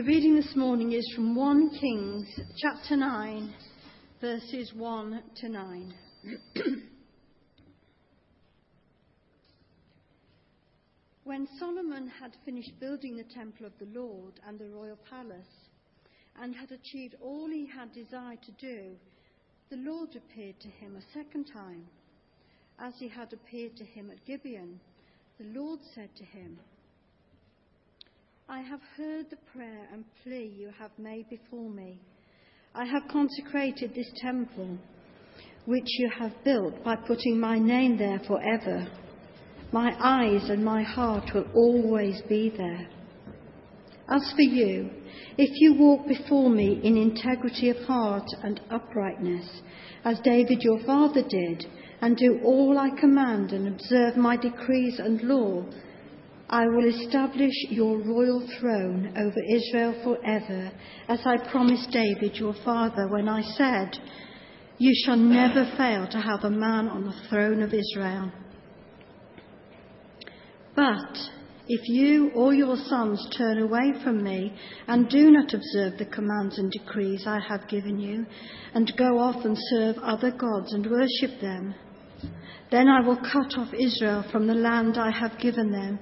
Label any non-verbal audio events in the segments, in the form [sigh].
The reading this morning is from 1 Kings chapter 9, verses 1 to 9. [clears throat] when Solomon had finished building the temple of the Lord and the royal palace, and had achieved all he had desired to do, the Lord appeared to him a second time. As he had appeared to him at Gibeon, the Lord said to him, I have heard the prayer and plea you have made before me. I have consecrated this temple, which you have built by putting my name there forever. My eyes and my heart will always be there. As for you, if you walk before me in integrity of heart and uprightness, as David your father did, and do all I command and observe my decrees and law, I will establish your royal throne over Israel forever, as I promised David your father when I said, You shall never fail to have a man on the throne of Israel. But if you or your sons turn away from me and do not observe the commands and decrees I have given you, and go off and serve other gods and worship them, then I will cut off Israel from the land I have given them,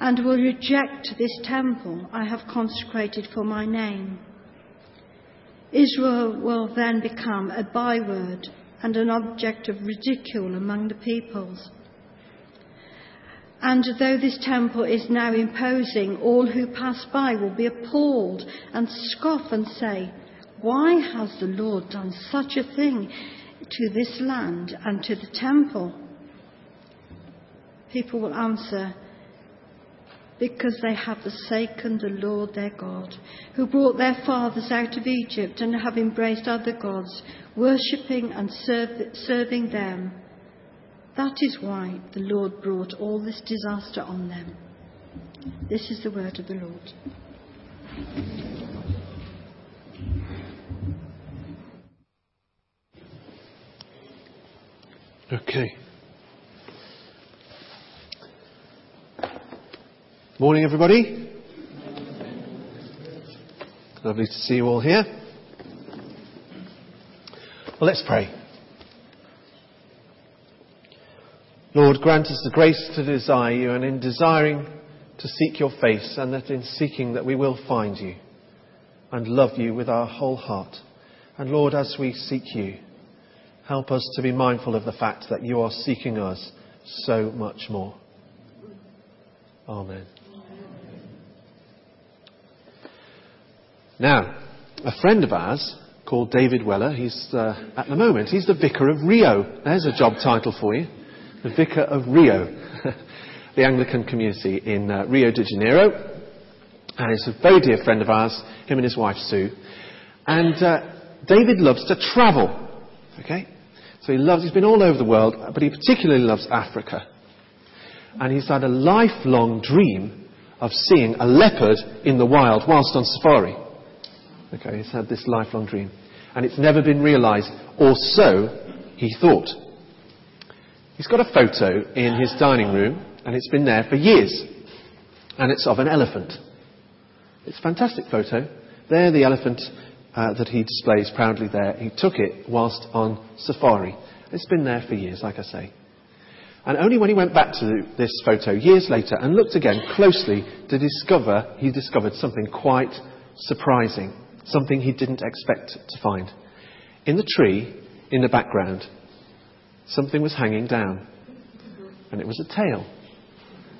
and will reject this temple I have consecrated for my name. Israel will then become a byword and an object of ridicule among the peoples. And though this temple is now imposing, all who pass by will be appalled and scoff and say, Why has the Lord done such a thing to this land and to the temple? People will answer, because they have forsaken the Lord their God, who brought their fathers out of Egypt and have embraced other gods, worshipping and serve, serving them. That is why the Lord brought all this disaster on them. This is the word of the Lord. Okay. Morning, everybody. Lovely to see you all here. Well, let's pray. Lord, grant us the grace to desire you, and in desiring to seek your face, and that in seeking that we will find you and love you with our whole heart. And Lord, as we seek you, help us to be mindful of the fact that you are seeking us so much more. Amen. Now, a friend of ours called David Weller, he's uh, at the moment, he's the vicar of Rio. There's a job title for you the vicar of Rio, [laughs] the Anglican community in uh, Rio de Janeiro. And he's a very dear friend of ours, him and his wife Sue. And uh, David loves to travel. Okay? So he loves, he's been all over the world, but he particularly loves Africa. And he's had a lifelong dream of seeing a leopard in the wild whilst on safari. Okay, he's had this lifelong dream. And it's never been realized, or so he thought. He's got a photo in his dining room, and it's been there for years. And it's of an elephant. It's a fantastic photo. There, the elephant uh, that he displays proudly there, he took it whilst on safari. It's been there for years, like I say. And only when he went back to this photo years later and looked again closely to discover, he discovered something quite surprising, something he didn't expect to find. In the tree, in the background, something was hanging down. And it was a tail.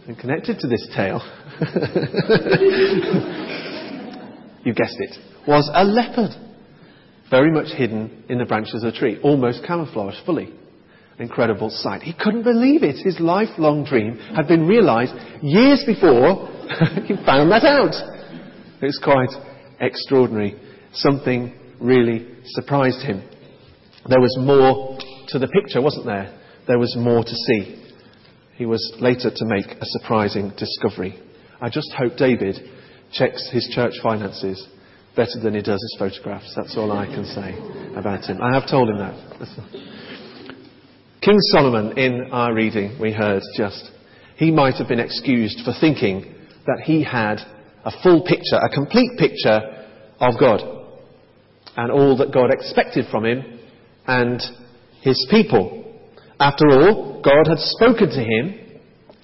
And connected to this tail, [laughs] you guessed it, was a leopard. Very much hidden in the branches of the tree, almost camouflaged fully. Incredible sight. He couldn't believe it. His lifelong dream had been realized years before [laughs] he found that out. It was quite extraordinary. Something really surprised him. There was more to the picture, wasn't there? There was more to see. He was later to make a surprising discovery. I just hope David checks his church finances better than he does his photographs. That's all I can say about him. I have told him that. [laughs] King Solomon, in our reading, we heard just, he might have been excused for thinking that he had a full picture, a complete picture of God and all that God expected from him and his people. After all, God had spoken to him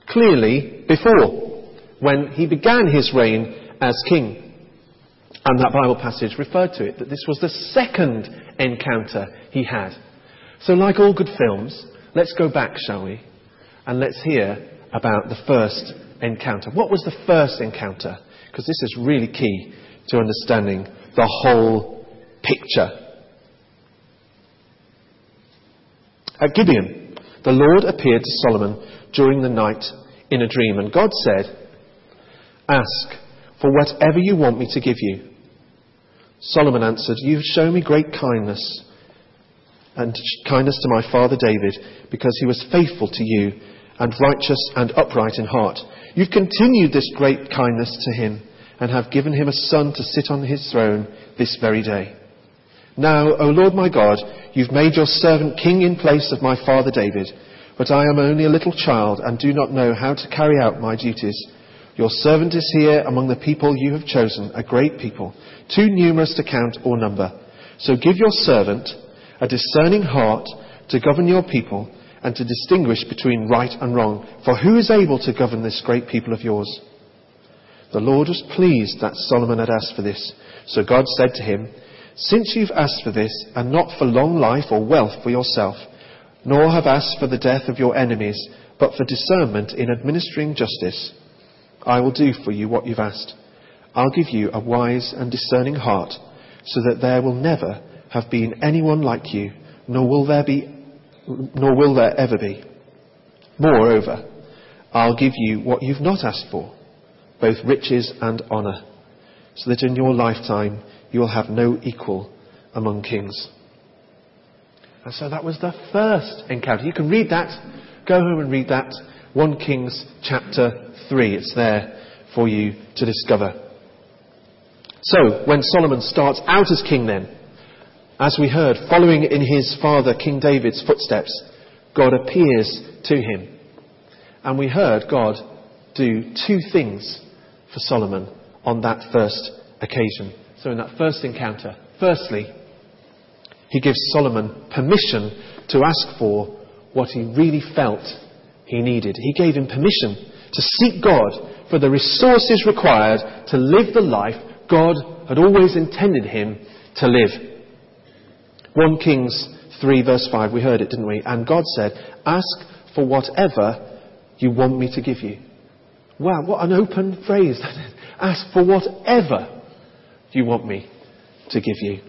clearly before when he began his reign as king. And that Bible passage referred to it, that this was the second encounter he had. So, like all good films, let's go back, shall we? And let's hear about the first encounter. What was the first encounter? Because this is really key to understanding the whole picture. At Gibeon, the Lord appeared to Solomon during the night in a dream, and God said, Ask for whatever you want me to give you. Solomon answered, You've shown me great kindness and kindness to my father David, because he was faithful to you and righteous and upright in heart. You've continued this great kindness to him and have given him a son to sit on his throne this very day. Now, O Lord my God, you've made your servant king in place of my father David, but I am only a little child and do not know how to carry out my duties. Your servant is here among the people you have chosen, a great people, too numerous to count or number. So give your servant a discerning heart to govern your people and to distinguish between right and wrong. For who is able to govern this great people of yours? The Lord was pleased that Solomon had asked for this. So God said to him, Since you've asked for this, and not for long life or wealth for yourself, nor have asked for the death of your enemies, but for discernment in administering justice, I will do for you what you've asked. I'll give you a wise and discerning heart, so that there will never have been anyone like you, nor will there be, nor will there ever be. Moreover, I'll give you what you've not asked for, both riches and honour, so that in your lifetime you will have no equal among kings. And so that was the first encounter. You can read that. Go home and read that. 1 Kings chapter 3. It's there for you to discover. So, when Solomon starts out as king then, as we heard, following in his father King David's footsteps, God appears to him. And we heard God do two things for Solomon on that first occasion. So, in that first encounter, firstly, he gives Solomon permission to ask for what he really felt he needed. He gave him permission to seek God for the resources required to live the life God had always intended him to live. 1 Kings 3 verse 5, we heard it, didn't we? And God said, ask for whatever you want me to give you. Wow, what an open phrase Ask for whatever you want me to give you.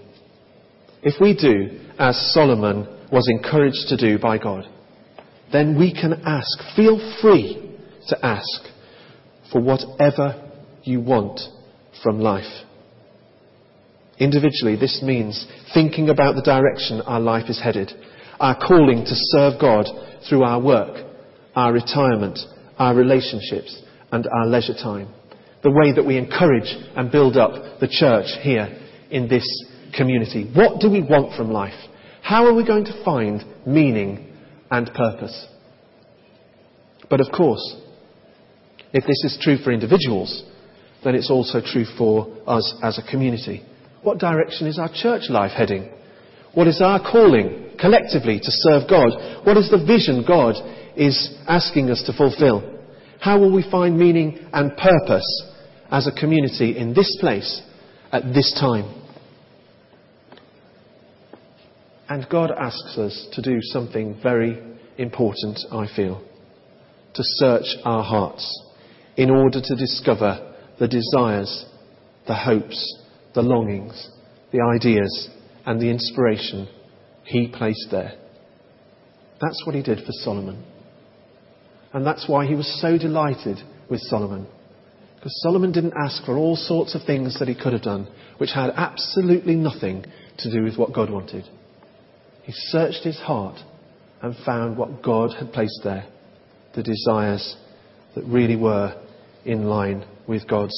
If we do as Solomon was encouraged to do by God, then we can ask, feel free to ask for whatever you want from life. Individually, this means thinking about the direction our life is headed, our calling to serve God through our work, our retirement, our relationships, and our leisure time. The way that we encourage and build up the church here in this community. What do we want from life? How are we going to find meaning and purpose? But of course, if this is true for individuals, then it's also true for us as a community. What direction is our church life heading? What is our calling collectively to serve God? What is the vision God is asking us to fulfill? How will we find meaning and purpose as a community in this place at this time? And God asks us to do something very important, I feel. To search our hearts in order to discover the desires, the hopes, the longings, the ideas, and the inspiration he placed there. That's what he did for Solomon. And that's why he was so delighted with Solomon. Because Solomon didn't ask for all sorts of things that he could have done, which had absolutely nothing to do with what God wanted. He searched his heart and found what God had placed there, the desires that really were in line with God's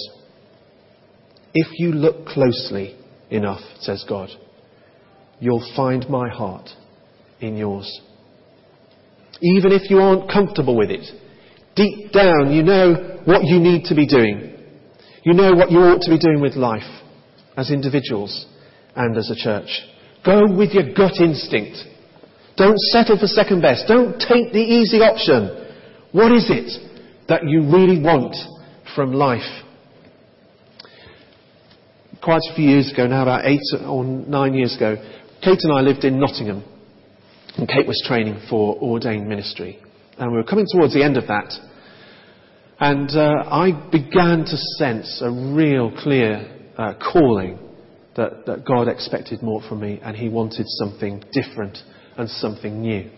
if you look closely enough, says God, you'll find my heart in yours. Even if you aren't comfortable with it, deep down you know what you need to be doing. You know what you ought to be doing with life as individuals and as a church. Go with your gut instinct. Don't settle for second best. Don't take the easy option. What is it that you really want from life? Quite a few years ago, now about eight or nine years ago, Kate and I lived in Nottingham. And Kate was training for ordained ministry. And we were coming towards the end of that. And uh, I began to sense a real clear uh, calling that, that God expected more from me and He wanted something different and something new.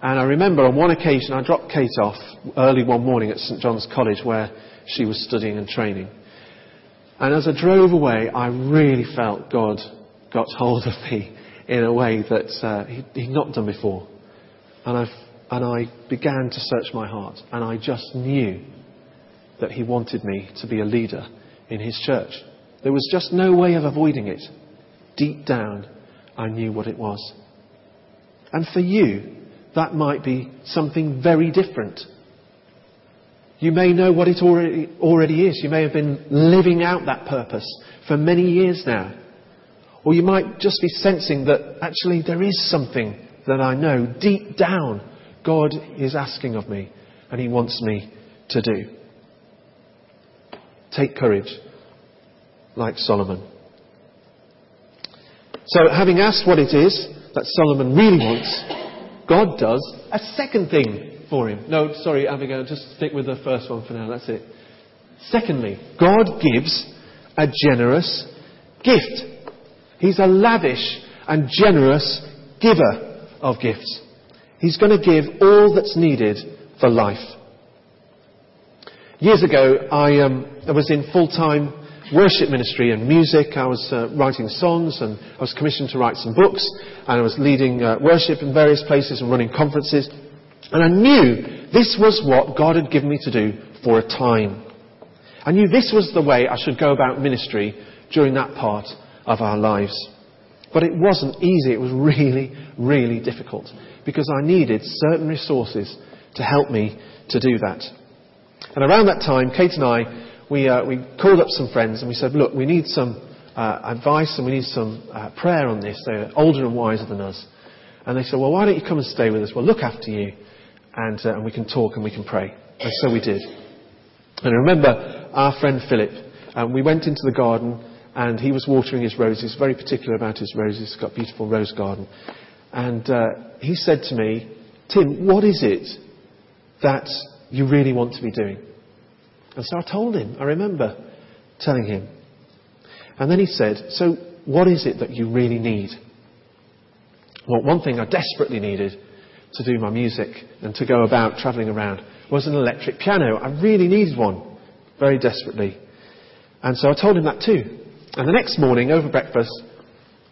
And I remember on one occasion I dropped Kate off early one morning at St John's College where she was studying and training. And as I drove away, I really felt God got hold of me in a way that uh, he, he'd not done before. And, i and I began to search my heart, and I just knew that He wanted me to be a leader in His church. There was just no way of avoiding it. Deep down, I knew what it was. And for you, that might be something very different. You may know what it already, already is. You may have been living out that purpose for many years now. Or you might just be sensing that actually there is something that I know deep down God is asking of me and He wants me to do. Take courage, like Solomon. So, having asked what it is that Solomon really wants, God does a second thing for him. No, sorry, Abigail, just stick with the first one for now. That's it. Secondly, God gives a generous gift. He's a lavish and generous giver of gifts. He's going to give all that's needed for life. Years ago, I, um, I was in full-time worship ministry and music. I was uh, writing songs and I was commissioned to write some books and I was leading uh, worship in various places and running conferences. And I knew this was what God had given me to do for a time. I knew this was the way I should go about ministry during that part of our lives. But it wasn't easy. It was really, really difficult because I needed certain resources to help me to do that. And around that time, Kate and I, we, uh, we called up some friends and we said, look, we need some uh, advice and we need some uh, prayer on this. They're older and wiser than us. And they said, well, why don't you come and stay with us? We'll look after you and, uh, and we can talk and we can pray. And so we did. And I remember our friend Philip, um, we went into the garden and he was watering his roses, very particular about his roses, he's got a beautiful rose garden. And uh, he said to me, Tim, what is it that you really want to be doing? And so I told him, I remember telling him. And then he said, So what is it that you really need? Well, one thing I desperately needed to do my music and to go about travelling around was an electric piano. I really needed one, very desperately. And so I told him that too. And the next morning, over breakfast,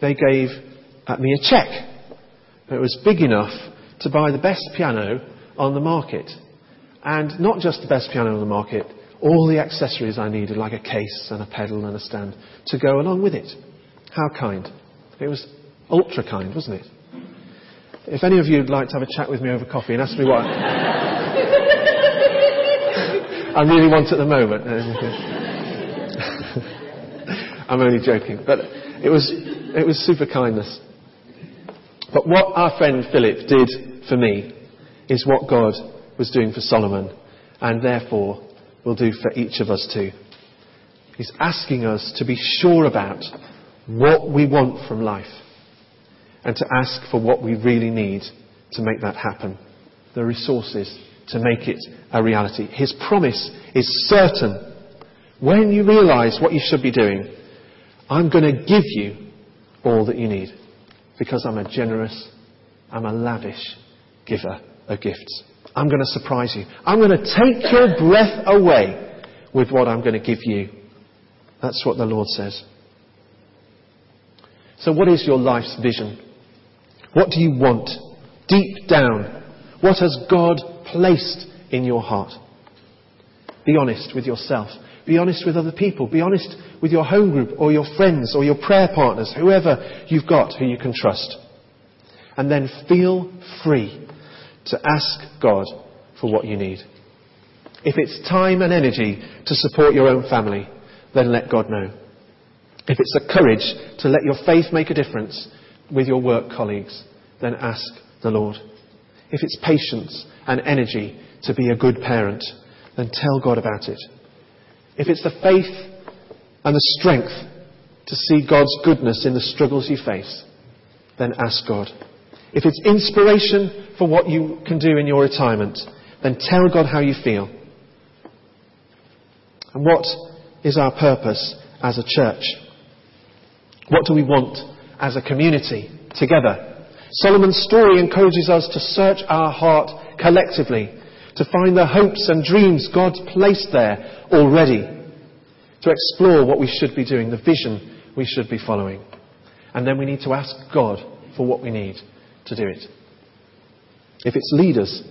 they gave uh, me a cheque. It was big enough to buy the best piano on the market. And not just the best piano on the market, all the accessories I needed, like a case and a pedal and a stand, to go along with it. How kind. It was ultra kind, wasn't it? If any of you would like to have a chat with me over coffee and ask me what [laughs] I really want at the moment. [laughs] I'm only joking. But it was, it was super kindness. But what our friend Philip did for me is what God was doing for Solomon and therefore will do for each of us too. He's asking us to be sure about what we want from life and to ask for what we really need to make that happen. The resources to make it a reality. His promise is certain. When you realize what you should be doing, I'm going to give you all that you need because I'm a generous, I'm a lavish giver of gifts. I'm going to surprise you. I'm going to take your breath away with what I'm going to give you. That's what the Lord says. So, what is your life's vision? What do you want deep down? What has God placed in your heart? Be honest with yourself. Be honest with other people. Be honest with your home group or your friends or your prayer partners, whoever you've got who you can trust. And then feel free to ask God for what you need. If it's time and energy to support your own family, then let God know. If it's the courage to let your faith make a difference with your work colleagues, then ask the Lord. If it's patience and energy to be a good parent, then tell God about it. If it's the faith and the strength to see God's goodness in the struggles you face, then ask God. If it's inspiration for what you can do in your retirement, then tell God how you feel. And what is our purpose as a church? What do we want as a community together? Solomon's story encourages us to search our heart collectively, to find the hopes and dreams God's placed there already, to explore what we should be doing, the vision we should be following. And then we need to ask God for what we need to do it. If it's leaders,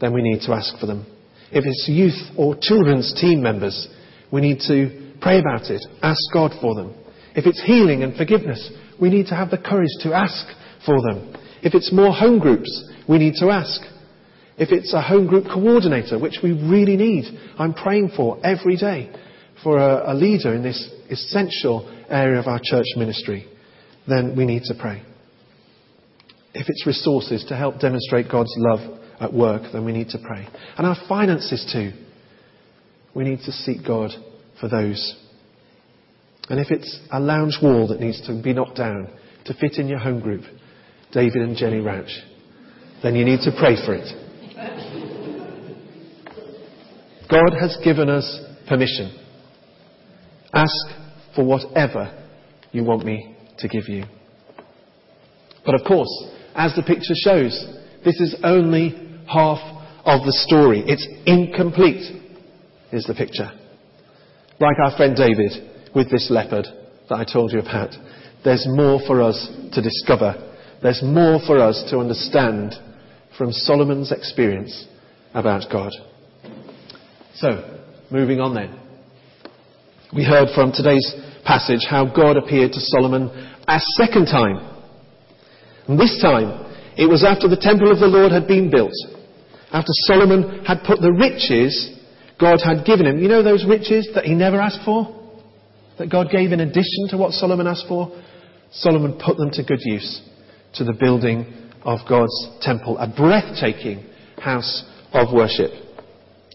then we need to ask for them. If it's youth or children's team members, we need to pray about it, ask God for them. If it's healing and forgiveness, we need to have the courage to ask for them. If it's more home groups, we need to ask. If it's a home group coordinator, which we really need, I'm praying for every day for a, a leader in this essential area of our church ministry, then we need to pray. If it's resources to help demonstrate God's love at work, then we need to pray. And our finances too. We need to seek God for those. And if it's a lounge wall that needs to be knocked down to fit in your home group, David and Jenny Rauch, then you need to pray for it. God has given us permission. Ask for whatever you want me to give you. But of course, as the picture shows, this is only half of the story. It's incomplete, is the picture. Like our friend David with this leopard that I told you about. There's more for us to discover. There's more for us to understand from Solomon's experience about God. So, moving on then. We heard from today's passage how God appeared to Solomon a second time. And this time, it was after the temple of the Lord had been built. After Solomon had put the riches God had given him. You know those riches that he never asked for? That God gave in addition to what Solomon asked for? Solomon put them to good use to the building of God's temple, a breathtaking house of worship.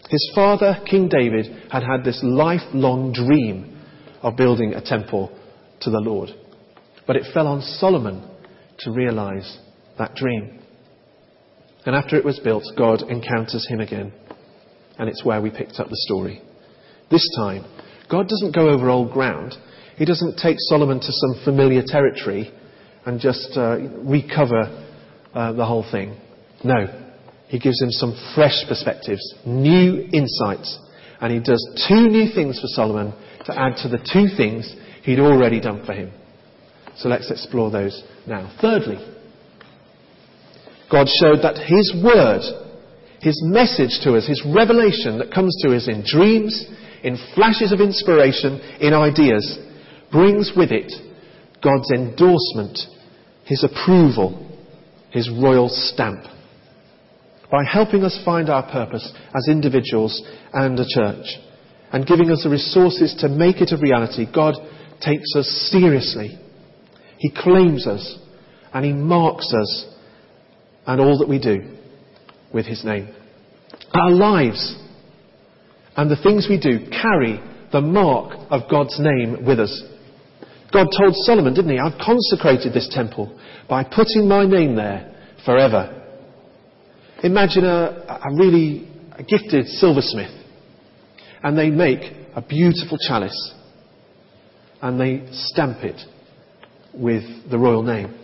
His father, King David, had had this lifelong dream of building a temple to the Lord. But it fell on Solomon to realize that dream. And after it was built, God encounters him again. And it's where we picked up the story. This time, God doesn't go over old ground. He doesn't take Solomon to some familiar territory and just uh, recover uh, the whole thing. No. He gives him some fresh perspectives, new insights, and he does two new things for Solomon to add to the two things he'd already done for him. So let's explore those now. Thirdly, God showed that His Word, His message to us, His revelation that comes to us in dreams, in flashes of inspiration, in ideas, brings with it God's endorsement, His approval, His royal stamp. By helping us find our purpose as individuals and a church, and giving us the resources to make it a reality, God takes us seriously. He claims us, and He marks us and all that we do with His name. Our lives and the things we do carry the mark of God's name with us. God told Solomon, didn't he? I've consecrated this temple by putting my name there forever. Imagine a, a really gifted silversmith and they make a beautiful chalice and they stamp it with the royal name.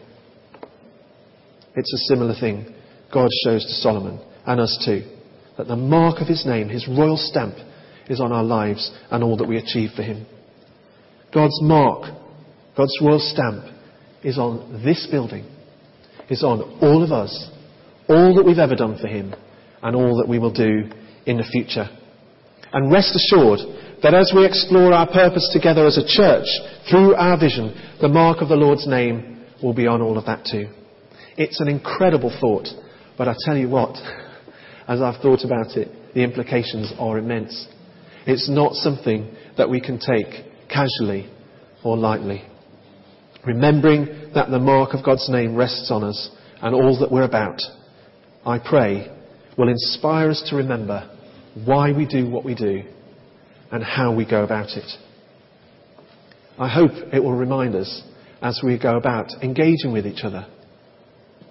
It's a similar thing God shows to Solomon and us too. That the mark of his name, his royal stamp, is on our lives and all that we achieve for him. God's mark, God's royal stamp, is on this building, is on all of us, all that we've ever done for him, and all that we will do in the future. And rest assured that as we explore our purpose together as a church through our vision, the mark of the Lord's name will be on all of that too. It's an incredible thought, but I tell you what, [laughs] as I've thought about it, the implications are immense. It's not something that we can take casually or lightly. Remembering that the mark of God's name rests on us and all that we're about, I pray, will inspire us to remember why we do what we do and how we go about it. I hope it will remind us as we go about engaging with each other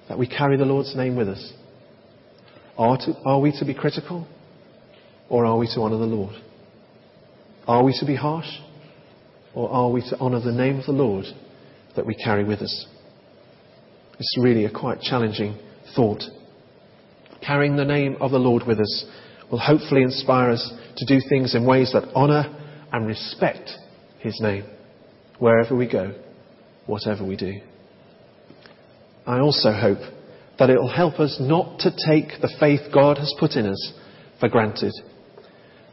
that we carry the Lord's name with us. Are, to, are we to be critical or are we to honour the Lord? Are we to be harsh or are we to honour the name of the Lord that we carry with us? It's really a quite challenging thought. Carrying the name of the Lord with us will hopefully inspire us to do things in ways that honour and respect His name wherever we go, whatever we do. I also hope that it will help us not to take the faith God has put in us for granted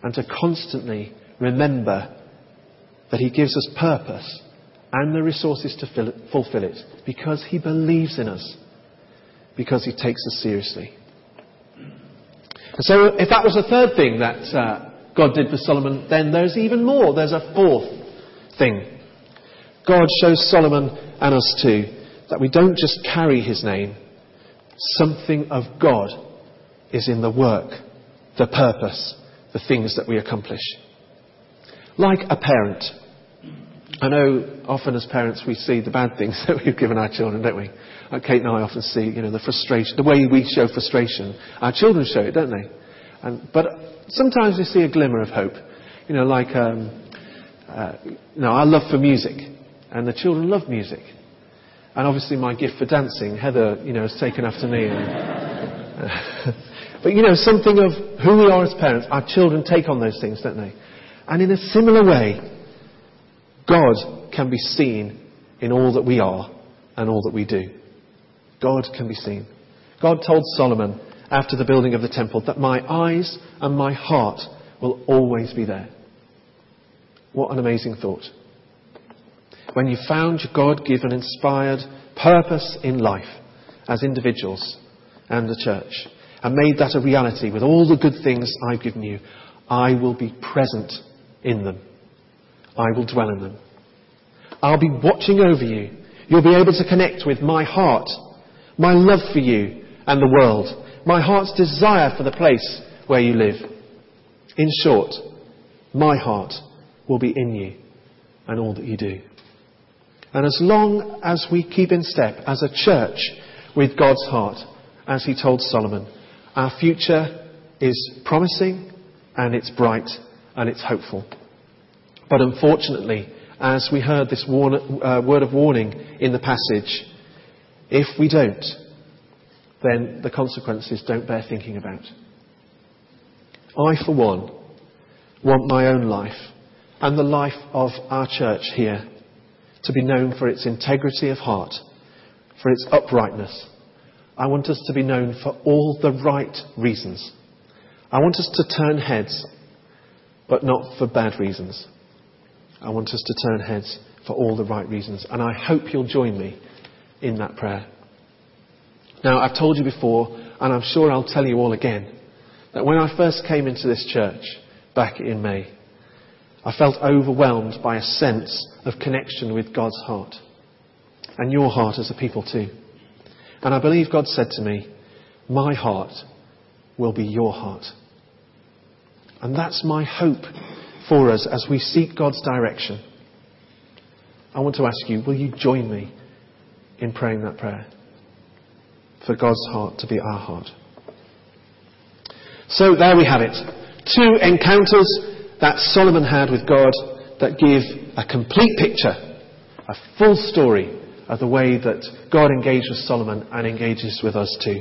and to constantly remember that He gives us purpose and the resources to fulfill it because He believes in us, because He takes us seriously. And so, if that was the third thing that uh, God did for Solomon, then there's even more. There's a fourth thing. God shows Solomon and us too that we don't just carry his name, something of God is in the work, the purpose, the things that we accomplish. Like a parent. I know often as parents we see the bad things [laughs] that we've given our children, don't we? Like Kate and I often see, you know, the frustration, the way we show frustration. Our children show it, don't they? And, but sometimes we see a glimmer of hope. You know, like, um, uh, you know, our love for music, and the children love music. And obviously my gift for dancing, Heather, you know, has taken after me. And, but you know, something of who we are as parents, our children take on those things, don't they? And in a similar way, God can be seen in all that we are and all that we do. God can be seen. God told Solomon after the building of the temple that my eyes and my heart will always be there. What an amazing thought when you found your God given, inspired purpose in life as individuals and the church, and made that a reality with all the good things I've given you, I will be present in them. I will dwell in them. I'll be watching over you. You'll be able to connect with my heart, my love for you and the world, my heart's desire for the place where you live. In short, my heart will be in you and all that you do. And as long as we keep in step as a church with God's heart, as he told Solomon, our future is promising and it's bright and it's hopeful. But unfortunately, as we heard this warn- uh, word of warning in the passage, if we don't, then the consequences don't bear thinking about. I, for one, want my own life and the life of our church here to be known for its integrity of heart, for its uprightness. I want us to be known for all the right reasons. I want us to turn heads, but not for bad reasons. I want us to turn heads for all the right reasons. And I hope you'll join me in that prayer. Now, I've told you before, and I'm sure I'll tell you all again, that when I first came into this church back in May, I felt overwhelmed by a sense of connection with God's heart. And your heart as a people too. And I believe God said to me, My heart will be your heart. And that's my hope for us as we seek God's direction. I want to ask you, will you join me in praying that prayer? For God's heart to be our heart. So there we have it. Two encounters that Solomon had with God that give a complete picture, a full story of the way that God engaged with Solomon and engages with us too.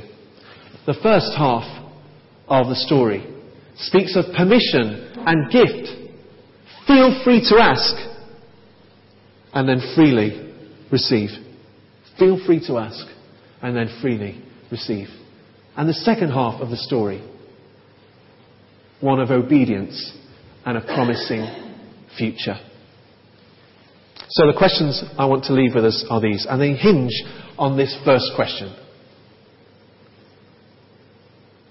The first half of the story speaks of permission and gift. Feel free to ask and then freely receive. Feel free to ask and then freely receive. And the second half of the story, one of obedience and a promising future. So the questions I want to leave with us are these, and they hinge on this first question.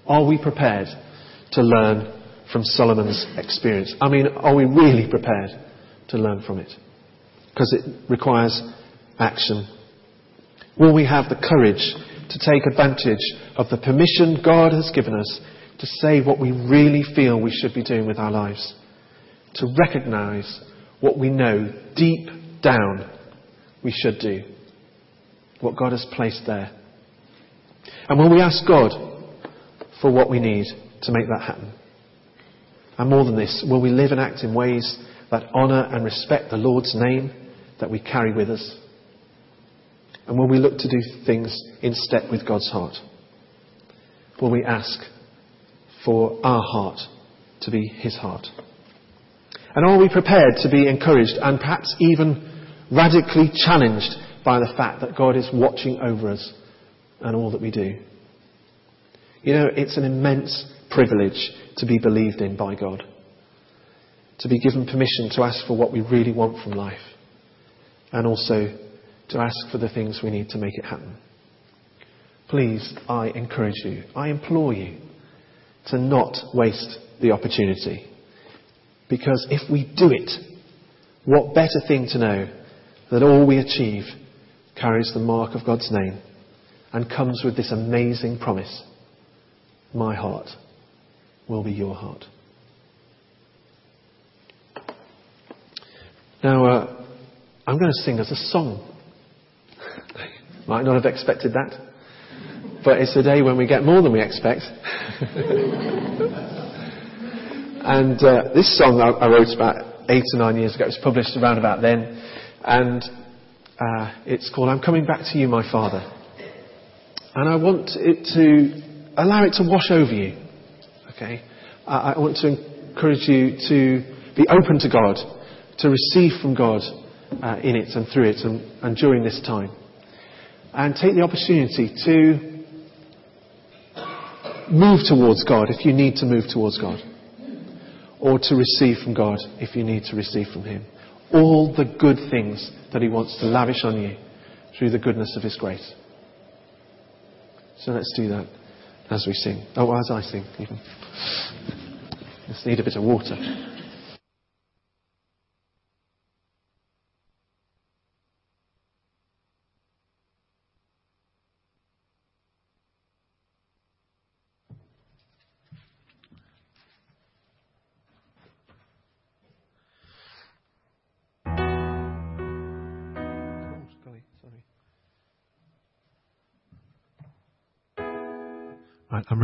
Are we prepared to learn from Solomon's experience? I mean, are we really prepared to learn from it? Because it requires action. Will we have the courage to take advantage of the permission God has given us to say what we really feel we should be doing with our lives? To recognize what we know deep down we should do. What God has placed there. And will we ask God for what we need to make that happen? And more than this, will we live and act in ways that honour and respect the Lord's name that we carry with us? And will we look to do things in step with God's heart? Will we ask for our heart to be His heart? And are we prepared to be encouraged and perhaps even radically challenged by the fact that God is watching over us and all that we do? You know, it's an immense privilege to be believed in by God. To be given permission to ask for what we really want from life. And also to ask for the things we need to make it happen. Please, I encourage you, I implore you to not waste the opportunity. Because if we do it, what better thing to know that all we achieve carries the mark of God's name and comes with this amazing promise My heart will be your heart. Now, uh, I'm going to sing us a song. Might not have expected that, but it's a day when we get more than we expect. [laughs] And uh, this song I, I, wrote about eight or nine years ago. It was published around about then. And uh, it's called I'm Coming Back to You, My Father. And I want it to allow it to wash over you. Okay? I, I want to encourage you to be open to God, to receive from God uh, in it and through it and, and during this time. And take the opportunity to move towards God if you need to move towards God or to receive from God if you need to receive from Him. All the good things that He wants to lavish on you through the goodness of His grace. So let's do that as we sing. Oh, as I sing, even. Just need a bit of water.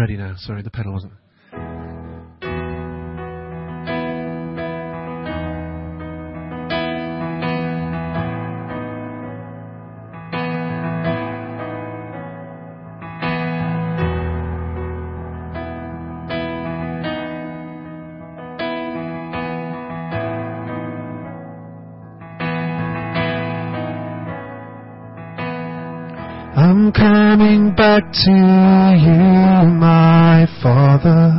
Ready now. Sorry, the pedal wasn't. I'm coming back to you, my Father.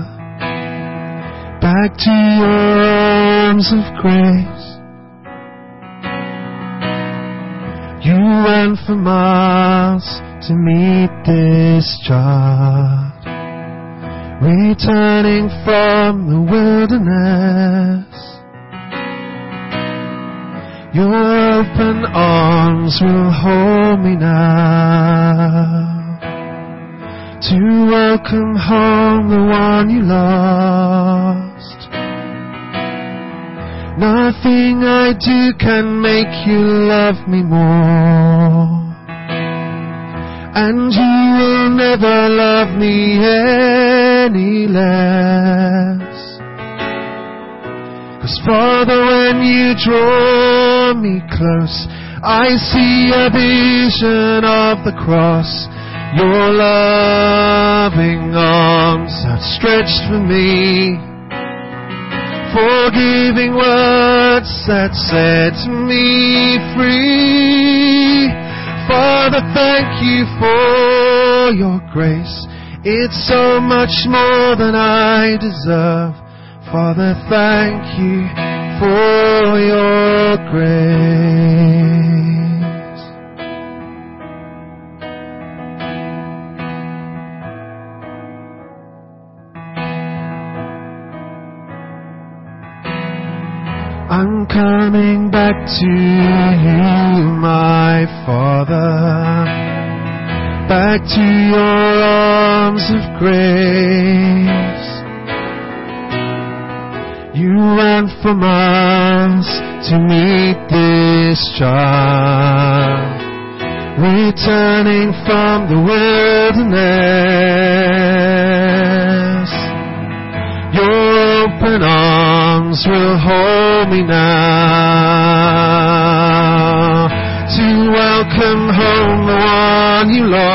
Back to your arms of grace. You went for miles to meet this child. Returning from the wilderness. Your open arms will hold me now to welcome home the one you lost. Nothing I do can make you love me more. And you will never love me any less. Cause Father, when you draw me close, I see a vision of the cross. Your loving arms outstretched for me. Forgiving words that set me free. Father, thank you for your grace. It's so much more than I deserve. Father, thank you for your grace. I'm coming back to you, my Father, back to your arms of grace. You ran for miles to meet this child, returning from the wilderness. Your open arms will hold me now to welcome home the one you lost.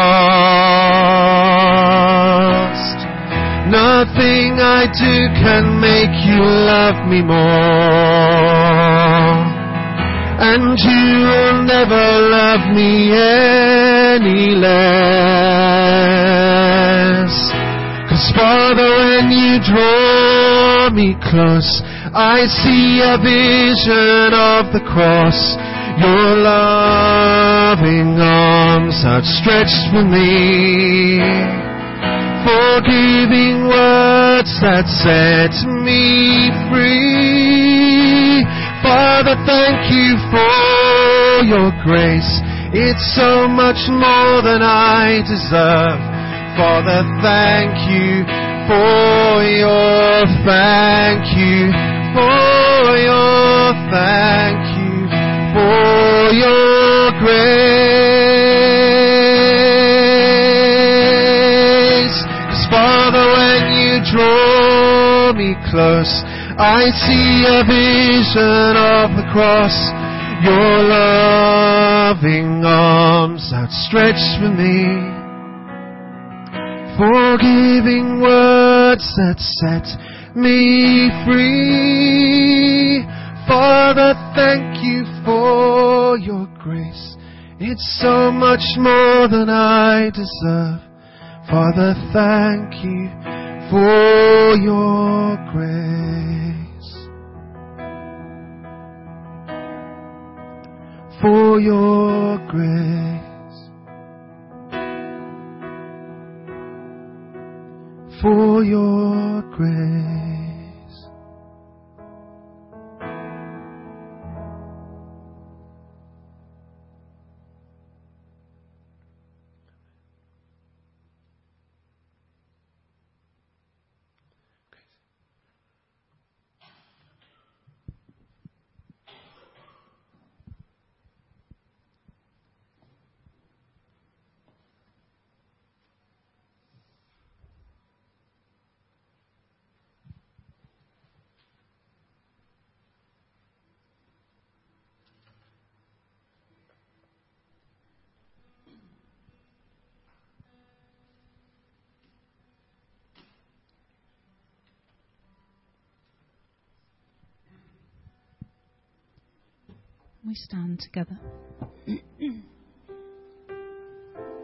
Nothing I do can make you love me more. And you will never love me any less. Cause Father, when you draw me close, I see a vision of the cross. Your loving arms outstretched for me. Forgiving words that set me free. Father, thank you for your grace. It's so much more than I deserve. Father, thank you for your thank you for your thank you for your grace. Close, I see a vision of the cross. Your loving arms outstretched for me forgiving words that set me free. Father, thank you for your grace. It's so much more than I deserve. Father, thank you for your grace. For your grace. for your grace. We stand together. [clears throat]